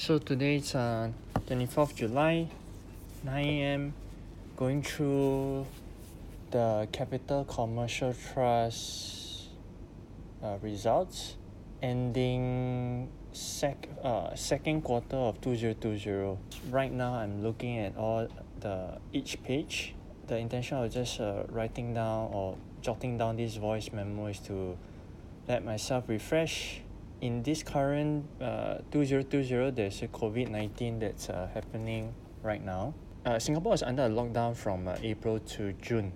So today's uh, 24th July, 9 a.m. Going through the Capital Commercial Trust uh, results, ending sec uh, second quarter of 2020. Right now, I'm looking at all the each page. The intention of just uh, writing down or jotting down this voice memo is to let myself refresh in this current uh, 2020 there's a covid-19 that's uh, happening right now. Uh, singapore is under a lockdown from uh, april to june.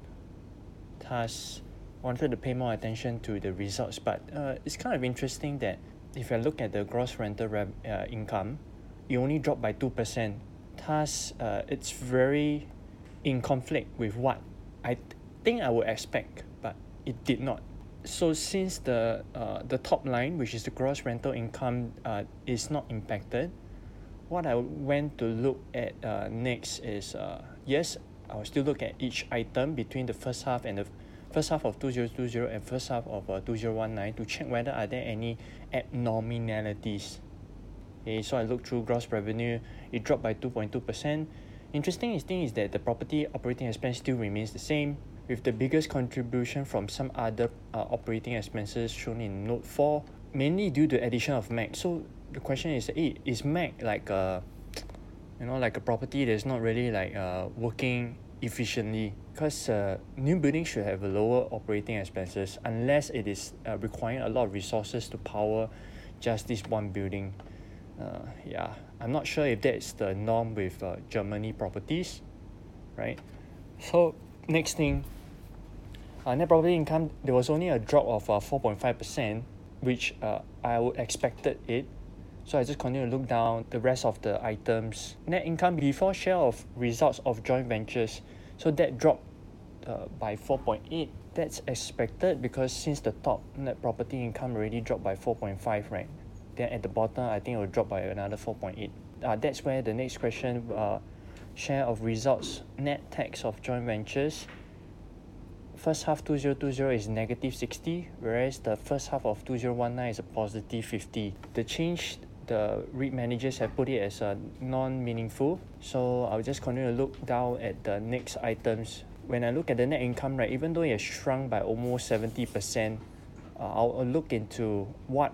Thus wanted to pay more attention to the results but uh, it's kind of interesting that if I look at the gross rental rev- uh, income it only dropped by 2% thus uh, it's very in conflict with what I th- think I would expect but it did not so since the uh, the top line which is the gross rental income uh, is not impacted what I went to look at uh, next is uh, yes I will still look at each item between the first half and the first half of 2020 and first half of uh, 2019 to check whether are there any abnormalities. Okay so I look through gross revenue it dropped by 2.2% interesting thing is that the property operating expense still remains the same with the biggest contribution from some other uh, operating expenses shown in note 4 mainly due to addition of MAC. So the question is hey, is MAC like a you know like a property that's not really like uh, working efficiently? Because uh, new buildings should have lower operating expenses unless it is uh, requiring a lot of resources to power just this one building. Uh, yeah I'm not sure if that's the norm with uh, Germany properties right? So next thing uh, net property income there was only a drop of uh, 4.5% which uh, I would expected it. So I just continue to look down the rest of the items. Net income before share of results of joint ventures. So that dropped uh, by 4.8 that's expected because since the top net property income already dropped by 4.5 right? Then at the bottom I think it will drop by another 4.8 uh, that's where the next question uh, share of results net tax of joint ventures first half 2020 is negative 60 whereas the first half of 2019 is a positive 50 the change the REIT managers have put it as a non-meaningful. So I'll just continue to look down at the next items. When I look at the net income right even though it has shrunk by almost 70% uh, I'll, look into what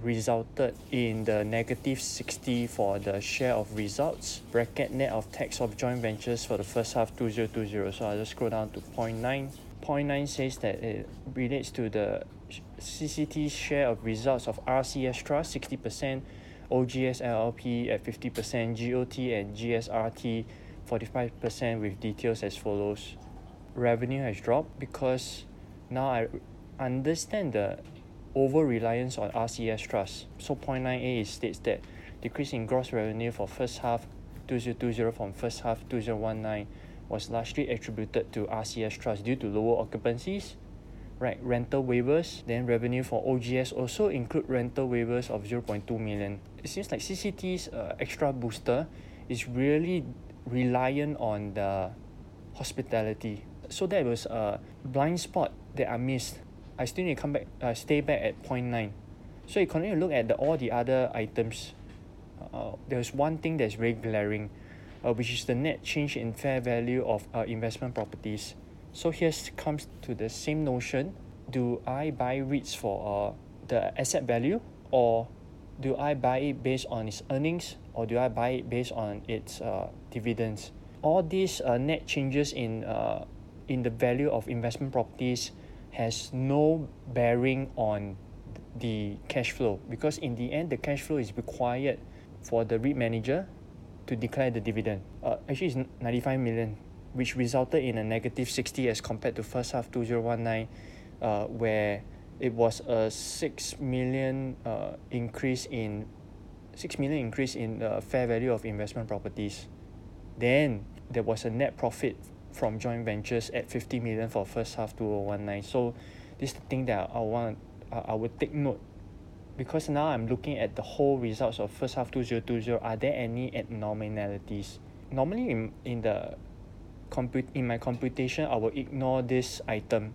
resulted in the negative 60 for the share of results bracket net of tax of joint ventures for the first half 2020 so I'll just scroll down to point 9 point 9 says that it relates to the CCT share of results of RCS Trust 60% OGS LLP at 50% GOT and GSRT 45% with details as follows revenue has dropped because now I understand the over reliance on RCS Trust. So 0.98 states that decrease in gross revenue for first half 2020 from first half 2019 was largely attributed to RCS Trust due to lower occupancies, right? Rental waivers, then revenue for OGS also include rental waivers of 0.2 million. It seems like CCT's uh, extra booster is really reliant on the hospitality. So that was a blind spot that I missed. I still need to come back, uh, stay back at point nine. So you continue to look at the, all the other items. Uh, there's one thing that's very glaring, uh, which is the net change in fair value of uh, investment properties. So here comes to the same notion. Do I buy REITs for uh, the asset value or do I buy it based on its earnings or do I buy it based on its uh, dividends? All these uh, net changes in uh, in the value of investment properties has no bearing on the cash flow because in the end the cash flow is required for the REIT manager to declare the dividend. Uh, actually it's 95 million which resulted in a negative 60 as compared to first half 2019 uh, where it was a 6 million uh, increase in 6 million increase in the fair value of investment properties. Then there was a net profit from joint ventures at 50 million for first half 2019 so this is the thing that I want uh, I would take note because now I'm looking at the whole results of first half 2020 are there any abnormalities normally in in the compute in my computation I will ignore this item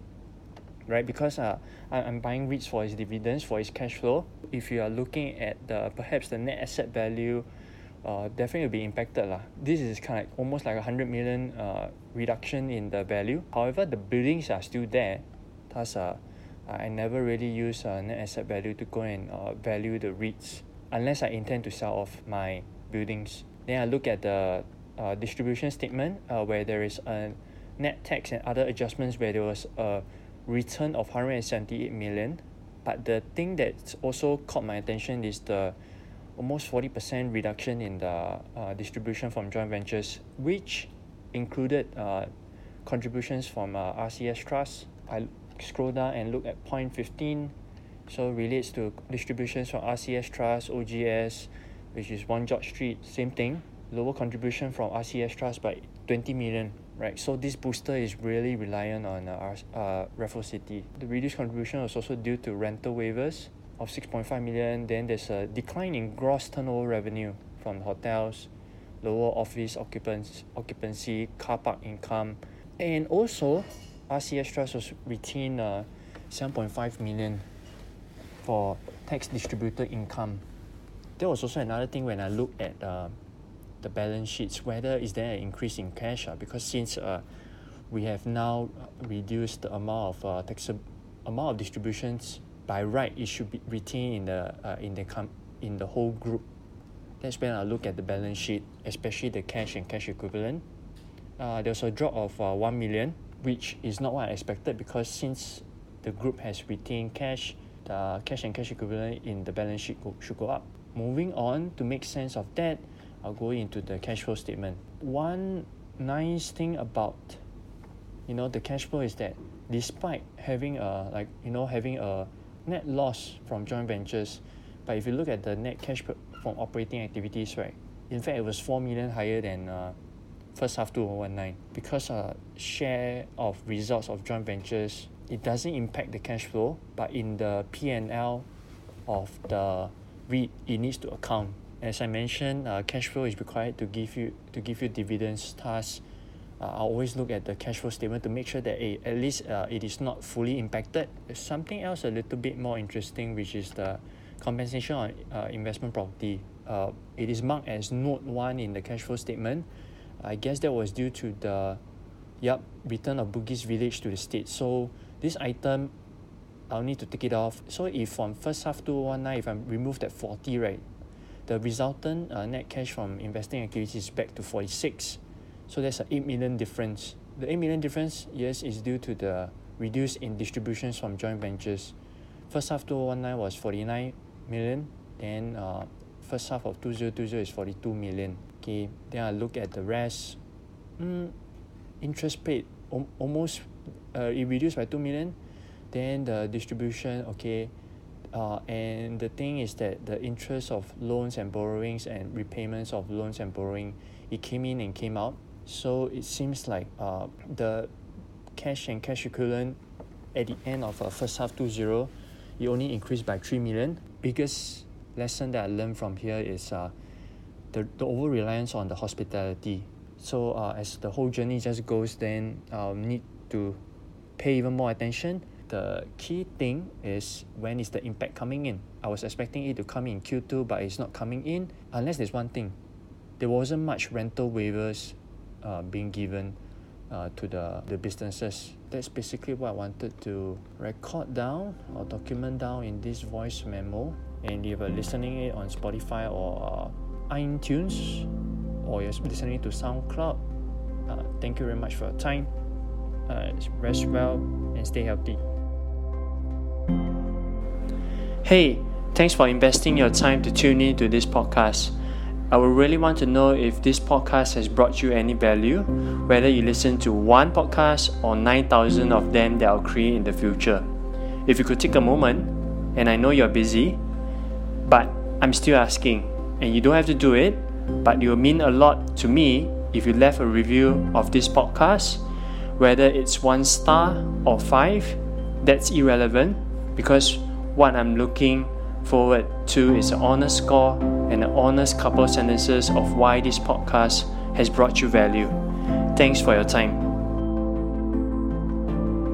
right because uh I'm buying REITs for its dividends for its cash flow if you are looking at the perhaps the net asset value uh, definitely will be impacted lah. This is kind of almost like a hundred million uh, reduction in the value. However, the buildings are still there. Thus, uh, I never really use uh, net asset value to go and uh, value the REITs unless I intend to sell off my buildings. Then I look at the uh, distribution statement uh, where there is a net tax and other adjustments where there was a return of 178 million. But the thing that's also caught my attention is the almost 40% reduction in the uh, distribution from joint ventures, which included uh, contributions from uh, RCS Trust. I scroll down and look at point 15, so relates to distributions from RCS Trust, OGS, which is 1 George Street, same thing. Lower contribution from RCS Trust by 20 million, right? So this booster is really reliant on uh, uh, Raffles City. The reduced contribution was also due to rental waivers of 6.5 million. Then there's a decline in gross turnover revenue from hotels, lower office occupants, occupancy, car park income, and also RCS Trust was retained uh, 7.5 million for tax distributor income. There was also another thing when I looked at uh, the balance sheets, whether is there an increase in cash uh, because since uh, we have now reduced the amount of uh, tax amount of distributions by right it should be retained in the uh, in the com- in the whole group that's when I look at the balance sheet especially the cash and cash equivalent uh, there's a drop of uh, 1 million which is not what I expected because since the group has retained cash the cash and cash equivalent in the balance sheet go, should go up. Moving on to make sense of that I'll go into the cash flow statement. One nice thing about you know the cash flow is that despite having a like you know having a net loss from joint ventures but if you look at the net cash from operating activities right in fact it was 4 million higher than uh, first half 2019 because uh, share of results of joint ventures it doesn't impact the cash flow but in the P&L of the REIT it needs to account as I mentioned uh, cash flow is required to give you to give you dividends thus uh, I always look at the cash flow statement to make sure that hey, at least uh, it is not fully impacted. Something else a little bit more interesting, which is the compensation on uh, investment property. Uh, it is marked as note one in the cash flow statement. I guess that was due to the yup return of Bugis Village to the state. So this item, I'll need to take it off. So if from first half 2019, if I remove that 40, right, the resultant uh, net cash from investing activities is back to 46 so there's an 8 million difference. The 8 million difference, yes, is due to the reduce in distributions from joint ventures. First half 2019 was 49 million, then uh, first half of 2020 is 42 million. Okay, then I look at the rest. Mm, interest paid om- almost uh, it reduced by 2 million. Then the distribution, okay, uh, and the thing is that the interest of loans and borrowings and repayments of loans and borrowing, it came in and came out so it seems like uh, the cash and cash equivalent at the end of uh, first half 20 it only increased by 3 million biggest lesson that i learned from here is uh, the, the over reliance on the hospitality so uh, as the whole journey just goes then um, need to pay even more attention the key thing is when is the impact coming in i was expecting it to come in q2 but it's not coming in unless there's one thing there wasn't much rental waivers uh, being given uh, to the, the businesses. That's basically what I wanted to record down or document down in this voice memo. And if you're listening it on Spotify or uh, iTunes or you're listening to SoundCloud, uh, thank you very much for your time. Uh, rest well and stay healthy. Hey, thanks for investing your time to tune in to this podcast. I would really want to know if this podcast has brought you any value, whether you listen to one podcast or 9,000 of them that I'll create in the future. If you could take a moment, and I know you're busy, but I'm still asking, and you don't have to do it, but it will mean a lot to me if you left a review of this podcast, whether it's one star or five, that's irrelevant because what I'm looking forward to is an honest score and an honest couple sentences of why this podcast has brought you value. Thanks for your time.